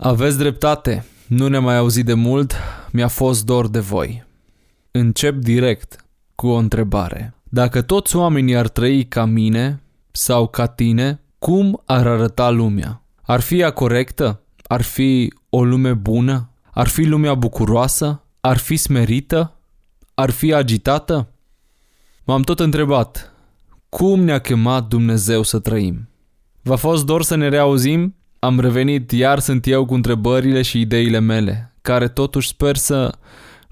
Aveți dreptate, nu ne mai auzit de mult, mi-a fost dor de voi. Încep direct cu o întrebare. Dacă toți oamenii ar trăi ca mine sau ca tine, cum ar arăta lumea? Ar fi ea corectă? Ar fi o lume bună? Ar fi lumea bucuroasă? Ar fi smerită? Ar fi agitată? M-am tot întrebat, cum ne-a chemat Dumnezeu să trăim? V-a fost dor să ne reauzim? Am revenit, iar sunt eu cu întrebările și ideile mele, care totuși sper să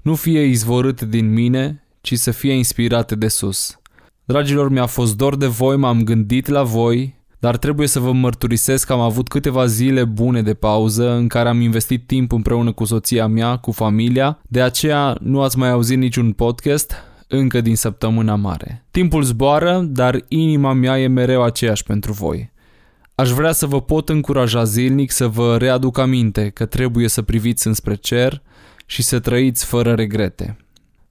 nu fie izvorâte din mine, ci să fie inspirate de sus. Dragilor, mi-a fost dor de voi, m-am gândit la voi, dar trebuie să vă mărturisesc că am avut câteva zile bune de pauză în care am investit timp împreună cu soția mea, cu familia, de aceea nu ați mai auzit niciun podcast încă din săptămâna mare. Timpul zboară, dar inima mea e mereu aceeași pentru voi. Aș vrea să vă pot încuraja zilnic să vă readuc aminte că trebuie să priviți înspre cer și să trăiți fără regrete.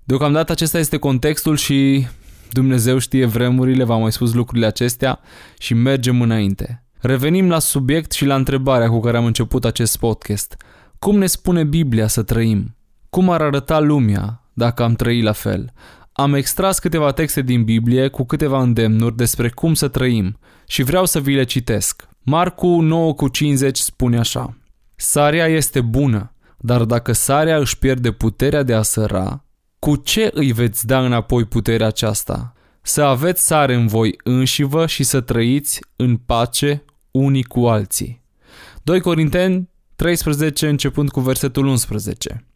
Deocamdată acesta este contextul și Dumnezeu știe vremurile, v-am mai spus lucrurile acestea și mergem înainte. Revenim la subiect și la întrebarea cu care am început acest podcast. Cum ne spune Biblia să trăim? Cum ar arăta lumea dacă am trăi la fel? Am extras câteva texte din Biblie cu câteva îndemnuri despre cum să trăim și vreau să vi le citesc. Marcu 9 cu 50 spune așa. Sarea este bună, dar dacă sarea își pierde puterea de a săra, cu ce îi veți da înapoi puterea aceasta? Să aveți sare în voi înșivă și să trăiți în pace unii cu alții. 2 Corinteni 13 începând cu versetul 11.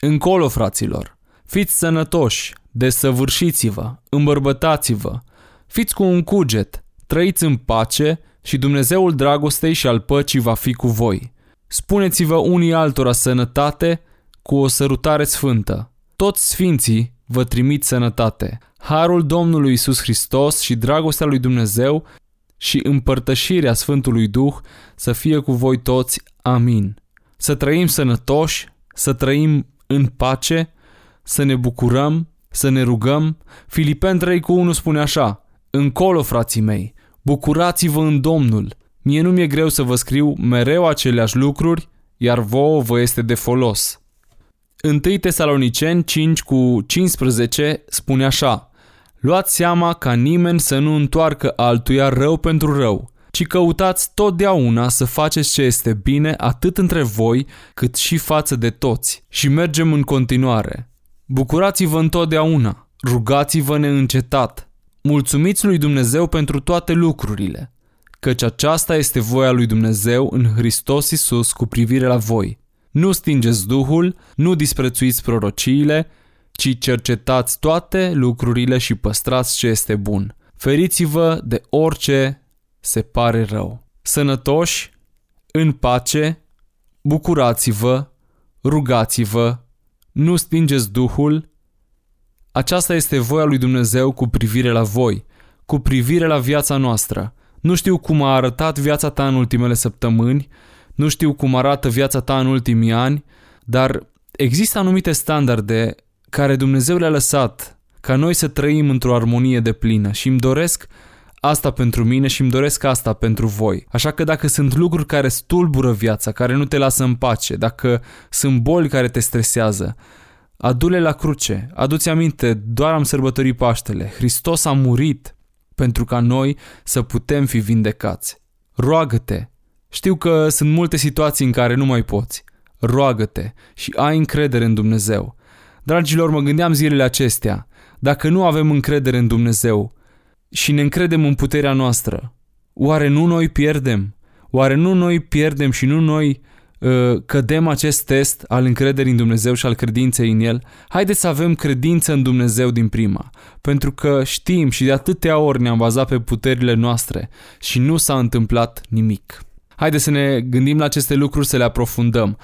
Încolo, fraților, fiți sănătoși, desăvârșiți-vă, îmbărbătați-vă, fiți cu un cuget, trăiți în pace și Dumnezeul dragostei și al păcii va fi cu voi. Spuneți-vă unii altora sănătate cu o sărutare sfântă. Toți sfinții vă trimit sănătate. Harul Domnului Isus Hristos și dragostea lui Dumnezeu și împărtășirea Sfântului Duh să fie cu voi toți. Amin. Să trăim sănătoși, să trăim în pace, să ne bucurăm, să ne rugăm. Filipen 3 cu 1 spune așa, Încolo, frații mei, bucurați-vă în Domnul. Mie nu mi-e greu să vă scriu mereu aceleași lucruri, iar vouă vă este de folos. 1 Tesaloniceni 5 cu 15 spune așa, Luați seama ca nimeni să nu întoarcă altuia rău pentru rău, ci căutați totdeauna să faceți ce este bine atât între voi cât și față de toți. Și mergem în continuare. Bucurați-vă întotdeauna, rugați-vă neîncetat, mulțumiți lui Dumnezeu pentru toate lucrurile, căci aceasta este voia lui Dumnezeu în Hristos Isus cu privire la voi. Nu stingeți Duhul, nu disprețuiți prorociile, ci cercetați toate lucrurile și păstrați ce este bun. Feriți-vă de orice se pare rău. Sănătoși, în pace, bucurați-vă, rugați-vă, nu stingeți Duhul. Aceasta este voia lui Dumnezeu cu privire la voi, cu privire la viața noastră. Nu știu cum a arătat viața ta în ultimele săptămâni, nu știu cum arată viața ta în ultimii ani, dar există anumite standarde care Dumnezeu le-a lăsat ca noi să trăim într-o armonie de plină și îmi doresc asta pentru mine și îmi doresc asta pentru voi. Așa că dacă sunt lucruri care stulbură viața, care nu te lasă în pace, dacă sunt boli care te stresează, adu-le la cruce, adu-ți aminte, doar am sărbătorit Paștele, Hristos a murit pentru ca noi să putem fi vindecați. Roagă-te, știu că sunt multe situații în care nu mai poți. Roagă-te și ai încredere în Dumnezeu. Dragilor, mă gândeam zilele acestea, dacă nu avem încredere în Dumnezeu și ne încredem în puterea noastră, oare nu noi pierdem? Oare nu noi pierdem și nu noi uh, cădem acest test al încrederii în Dumnezeu și al credinței în El? Haideți să avem credință în Dumnezeu din prima, pentru că știm și de atâtea ori ne-am bazat pe puterile noastre și nu s-a întâmplat nimic. Haideți să ne gândim la aceste lucruri, să le aprofundăm.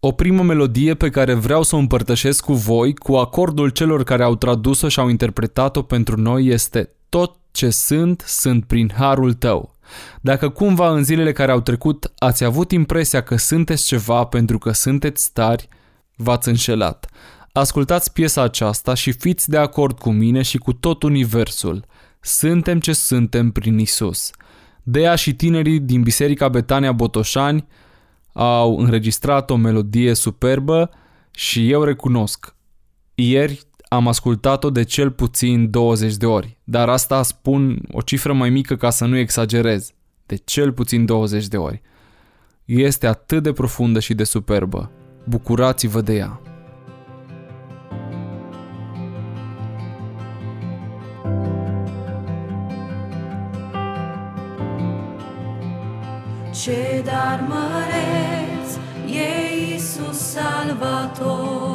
O primă melodie pe care vreau să o împărtășesc cu voi, cu acordul celor care au tradus-o și au interpretat-o pentru noi, este tot ce sunt, sunt prin harul tău. Dacă cumva în zilele care au trecut ați avut impresia că sunteți ceva pentru că sunteți stari, v-ați înșelat. Ascultați piesa aceasta și fiți de acord cu mine și cu tot universul. Suntem ce suntem prin Isus. Dea și tinerii din Biserica Betania Botoșani au înregistrat o melodie superbă și eu recunosc, ieri am ascultat-o de cel puțin 20 de ori, dar asta spun o cifră mai mică ca să nu exagerez, de cel puțin 20 de ori. Este atât de profundă și de superbă. Bucurați-vă de ea! Ce dar măreț e Iisus Salvator!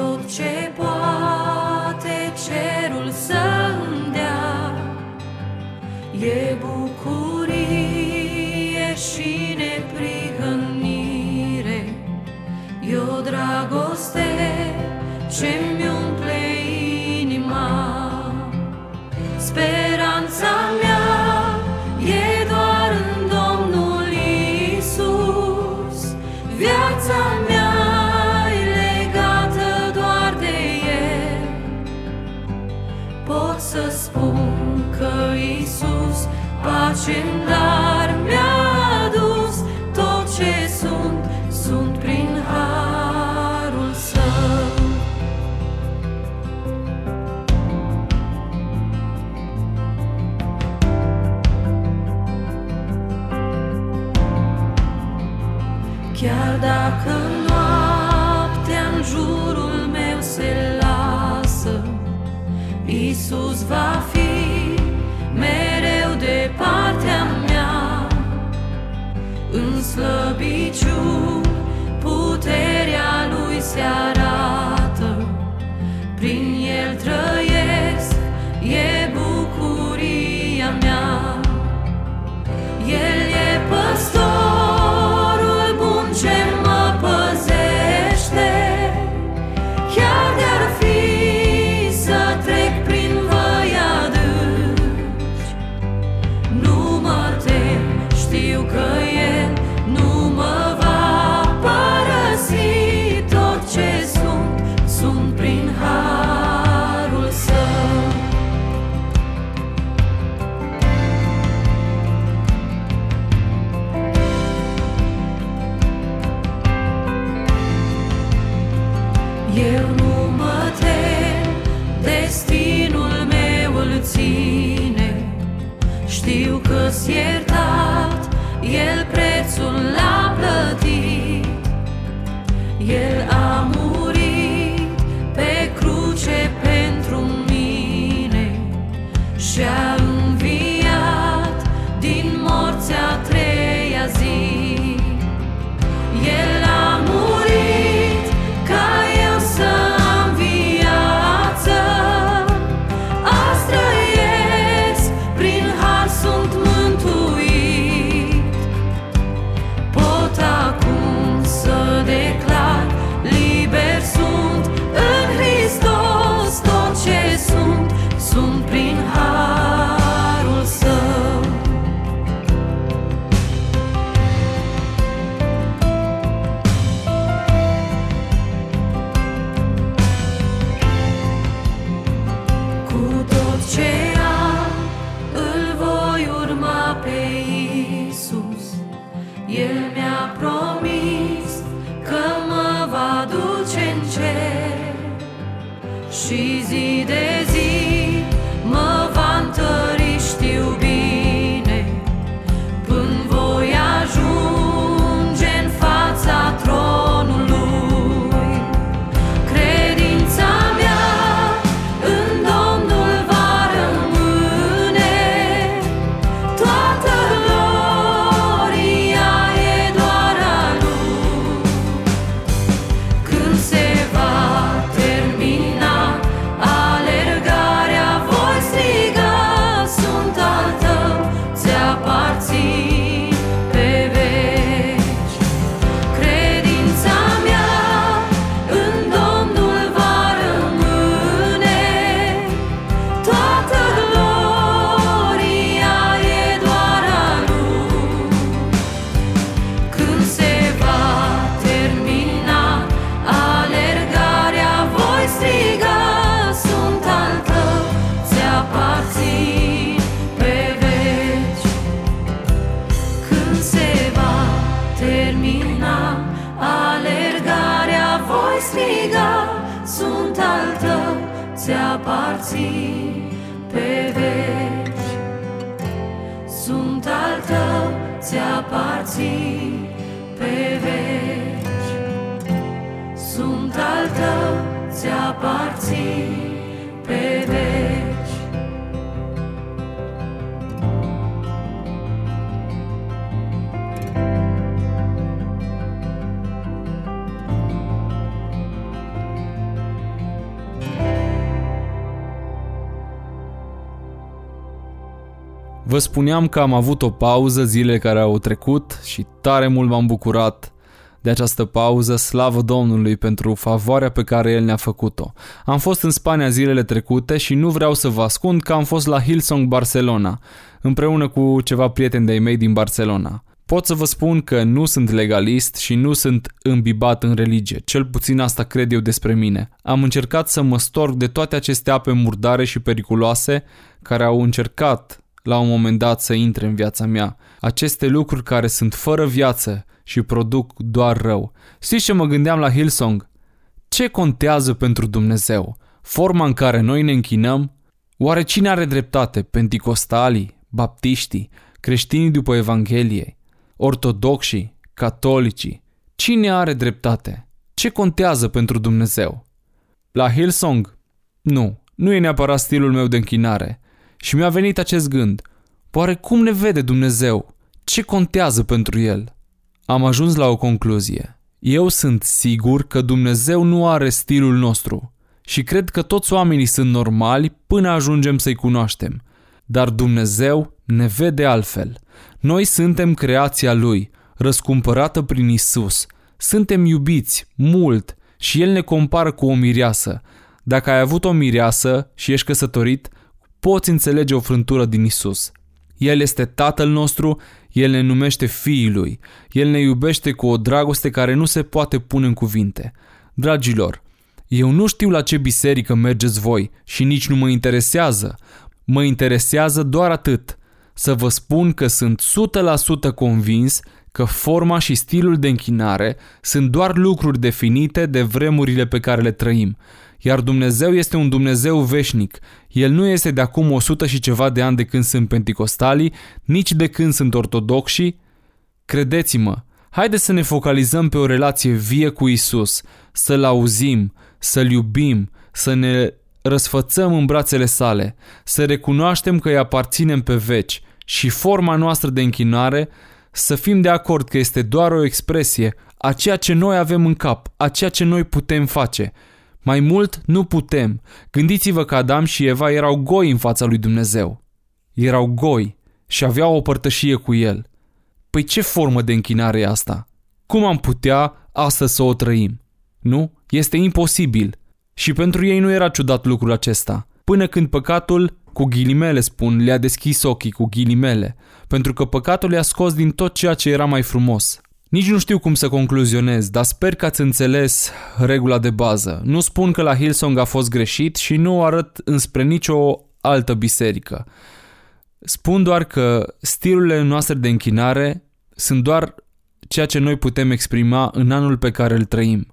tot ce poate cerul să-mi dea. E bucurie și neprihănire, e o dragoste ce-mi umple în dar mi-a sunt, sunt prin harul său. Chiar dacă noaptea în jurul meu se lasă, Iisus va fi slăbiciuni, puterea lui se arată. Ți-aparțin pe veci. Sunt al tău, ți-aparțin pe veci. Sunt al tău, ți-aparțin pe veci. Vă spuneam că am avut o pauză zilele care au trecut și tare mult m-am bucurat de această pauză, slavă Domnului pentru favoarea pe care El ne-a făcut-o. Am fost în Spania zilele trecute și nu vreau să vă ascund că am fost la Hillsong Barcelona, împreună cu ceva prieteni de-ai mei din Barcelona. Pot să vă spun că nu sunt legalist și nu sunt îmbibat în religie, cel puțin asta cred eu despre mine. Am încercat să mă storc de toate aceste ape murdare și periculoase care au încercat la un moment dat să intre în viața mea. Aceste lucruri care sunt fără viață și produc doar rău. Știți ce mă gândeam la Hillsong? Ce contează pentru Dumnezeu? Forma în care noi ne închinăm? Oare cine are dreptate? Penticostalii? Baptiștii? Creștinii după Evanghelie? Ortodoxii? Catolicii? Cine are dreptate? Ce contează pentru Dumnezeu? La Hillsong? Nu, nu e neapărat stilul meu de închinare. Și mi-a venit acest gând. Oare cum ne vede Dumnezeu? Ce contează pentru El? Am ajuns la o concluzie. Eu sunt sigur că Dumnezeu nu are stilul nostru și cred că toți oamenii sunt normali până ajungem să-i cunoaștem. Dar Dumnezeu ne vede altfel. Noi suntem creația Lui, răscumpărată prin Isus. Suntem iubiți, mult, și El ne compară cu o mireasă. Dacă ai avut o mireasă și ești căsătorit, poți înțelege o frântură din Isus. El este Tatăl nostru, El ne numește Fiii Lui, El ne iubește cu o dragoste care nu se poate pune în cuvinte. Dragilor, eu nu știu la ce biserică mergeți voi și nici nu mă interesează. Mă interesează doar atât, să vă spun că sunt 100% convins că forma și stilul de închinare sunt doar lucruri definite de vremurile pe care le trăim, iar Dumnezeu este un Dumnezeu veșnic. El nu este de acum 100 și ceva de ani de când sunt penticostalii, nici de când sunt ortodoxi. Credeți-mă, haideți să ne focalizăm pe o relație vie cu Isus, să-L auzim, să-L iubim, să ne răsfățăm în brațele sale, să recunoaștem că îi aparținem pe veci și forma noastră de închinare să fim de acord că este doar o expresie a ceea ce noi avem în cap, a ceea ce noi putem face. Mai mult nu putem. Gândiți-vă că Adam și Eva erau goi în fața lui Dumnezeu. Erau goi și aveau o părtășie cu el. Păi ce formă de închinare e asta? Cum am putea astăzi să o trăim? Nu? Este imposibil. Și pentru ei nu era ciudat lucrul acesta. Până când păcatul, cu ghilimele spun, le-a deschis ochii cu ghilimele, pentru că păcatul le-a scos din tot ceea ce era mai frumos. Nici nu știu cum să concluzionez, dar sper că ați înțeles regula de bază. Nu spun că la Hillsong a fost greșit și nu arăt înspre nicio altă biserică. Spun doar că stilurile noastre de închinare sunt doar ceea ce noi putem exprima în anul pe care îl trăim.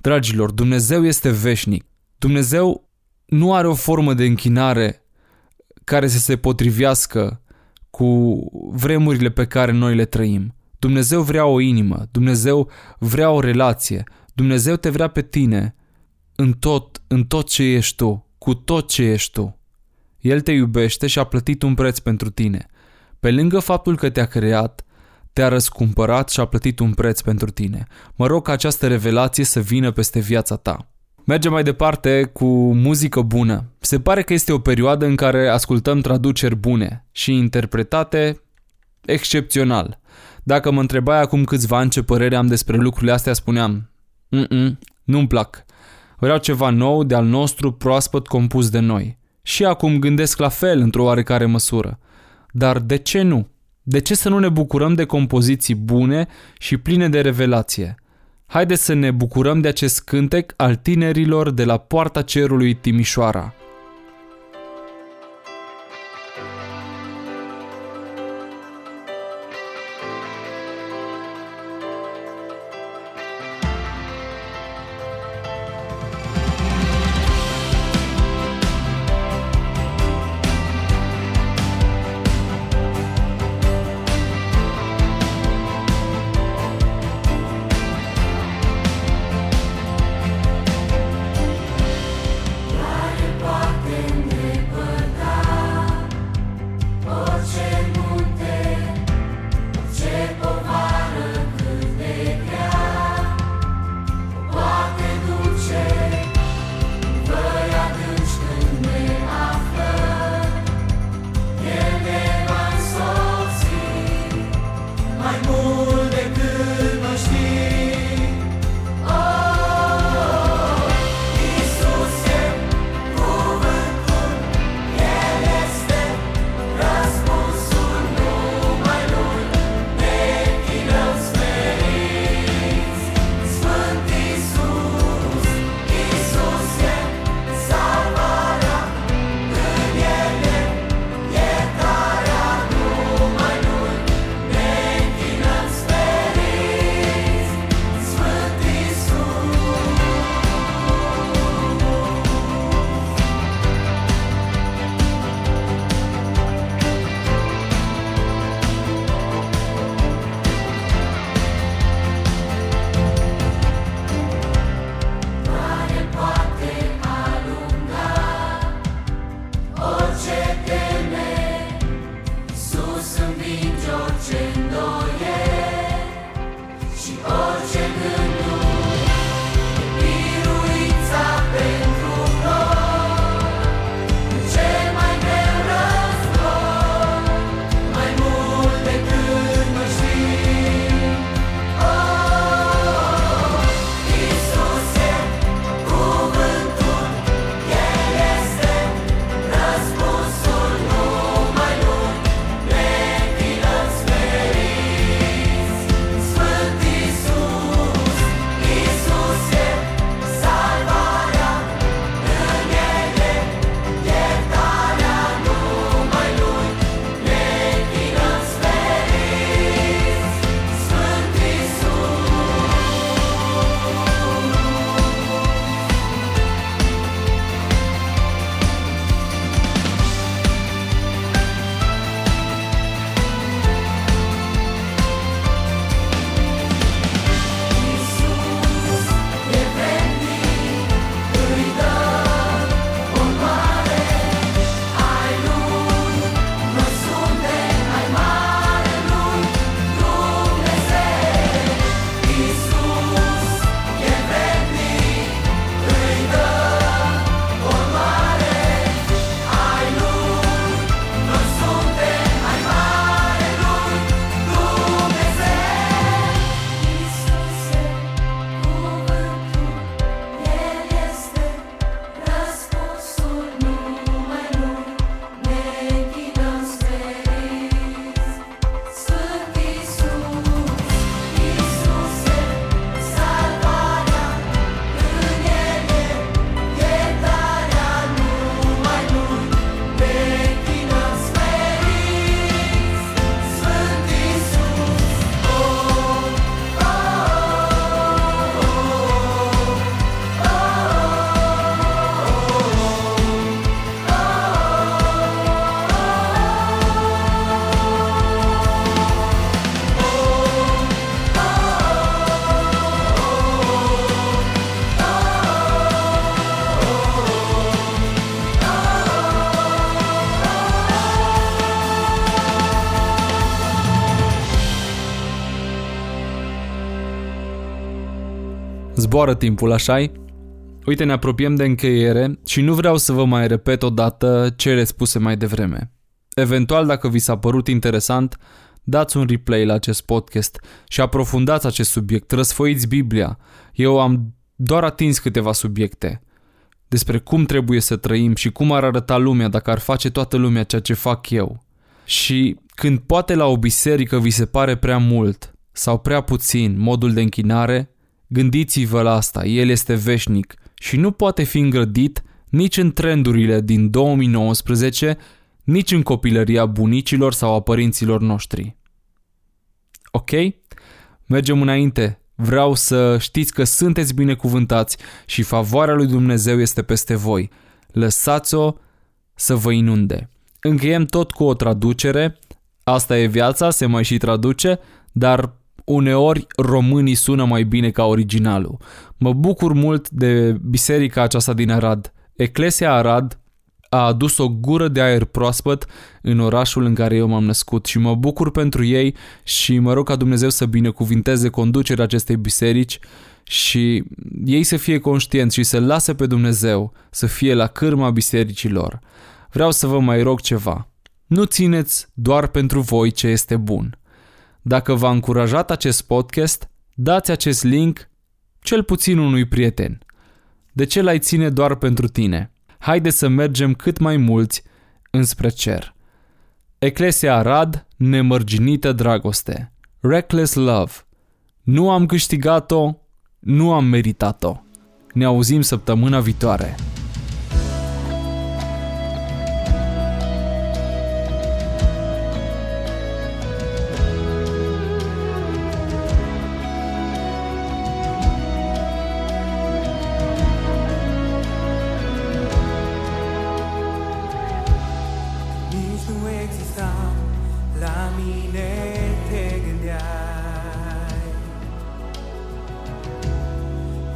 Dragilor, Dumnezeu este veșnic. Dumnezeu nu are o formă de închinare care să se potrivească cu vremurile pe care noi le trăim. Dumnezeu vrea o inimă, Dumnezeu vrea o relație, Dumnezeu te vrea pe tine în tot, în tot ce ești tu, cu tot ce ești tu. El te iubește și a plătit un preț pentru tine. Pe lângă faptul că te-a creat, te-a răscumpărat și a plătit un preț pentru tine. Mă rog ca această revelație să vină peste viața ta. Mergem mai departe cu muzică bună. Se pare că este o perioadă în care ascultăm traduceri bune și interpretate excepțional. Dacă mă întrebai acum câțiva ani ce părere am despre lucrurile astea, spuneam Mm-mm, nu-mi plac. Vreau ceva nou de al nostru proaspăt compus de noi. Și acum gândesc la fel într-o oarecare măsură. Dar de ce nu? De ce să nu ne bucurăm de compoziții bune și pline de revelație? Haideți să ne bucurăm de acest cântec al tinerilor de la Poarta Cerului Timișoara. Zboară timpul, așa Uite, ne apropiem de încheiere și nu vreau să vă mai repet odată cele spuse mai devreme. Eventual, dacă vi s-a părut interesant, dați un replay la acest podcast și aprofundați acest subiect, răsfoiți Biblia. Eu am doar atins câteva subiecte despre cum trebuie să trăim și cum ar arăta lumea dacă ar face toată lumea ceea ce fac eu. Și când poate la o biserică vi se pare prea mult sau prea puțin modul de închinare, gândiți-vă la asta, el este veșnic și nu poate fi îngrădit nici în trendurile din 2019, nici în copilăria bunicilor sau a părinților noștri. Ok? Mergem înainte. Vreau să știți că sunteți binecuvântați și favoarea lui Dumnezeu este peste voi. Lăsați-o să vă inunde. Încheiem tot cu o traducere. Asta e viața, se mai și traduce, dar uneori românii sună mai bine ca originalul. Mă bucur mult de biserica aceasta din Arad. Eclesia Arad a adus o gură de aer proaspăt în orașul în care eu m-am născut și mă bucur pentru ei și mă rog ca Dumnezeu să binecuvinteze conducerea acestei biserici și ei să fie conștienți și să lase pe Dumnezeu să fie la cârma bisericilor. Vreau să vă mai rog ceva. Nu țineți doar pentru voi ce este bun. Dacă v-a încurajat acest podcast, dați acest link cel puțin unui prieten. De ce l-ai ține doar pentru tine? Haide să mergem cât mai mulți înspre cer. Eclesia Arad, nemărginită dragoste. Reckless Love. Nu am câștigat-o, nu am meritat-o. Ne auzim săptămâna viitoare.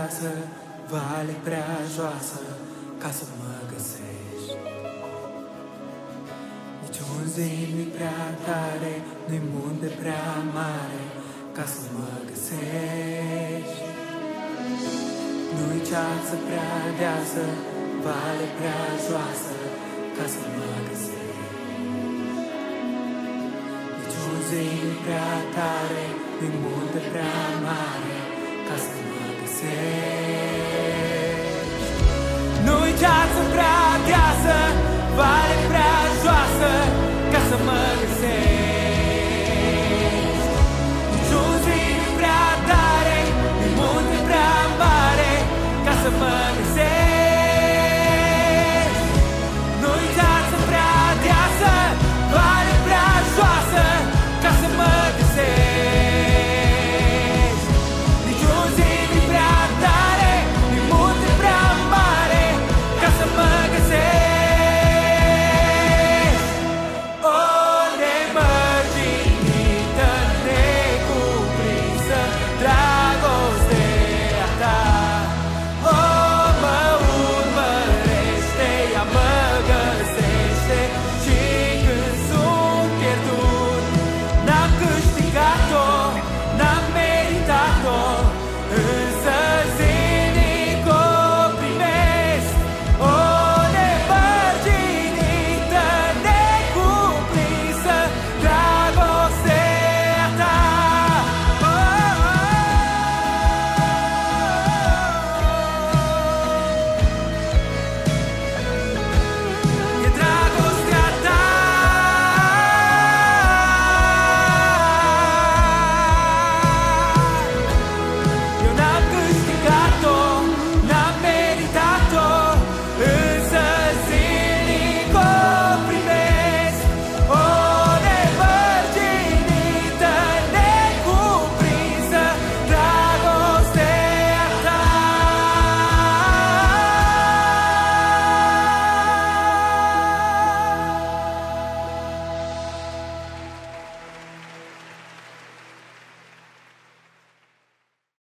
prea deasă, vale prea joasă Ca să mă găsești. Nici un zilnic prea tare, nu-i munte prea mare Ca să mă găsești. Nu-i ceață prea deasă, vale prea joasă Ca să mă găsești. Nici un zil prea găsești Nu uitați prea deasă, vale prea joasă Ca să mă găsești Niciun zid prea tare, din munte prea mare Ca să mă găsești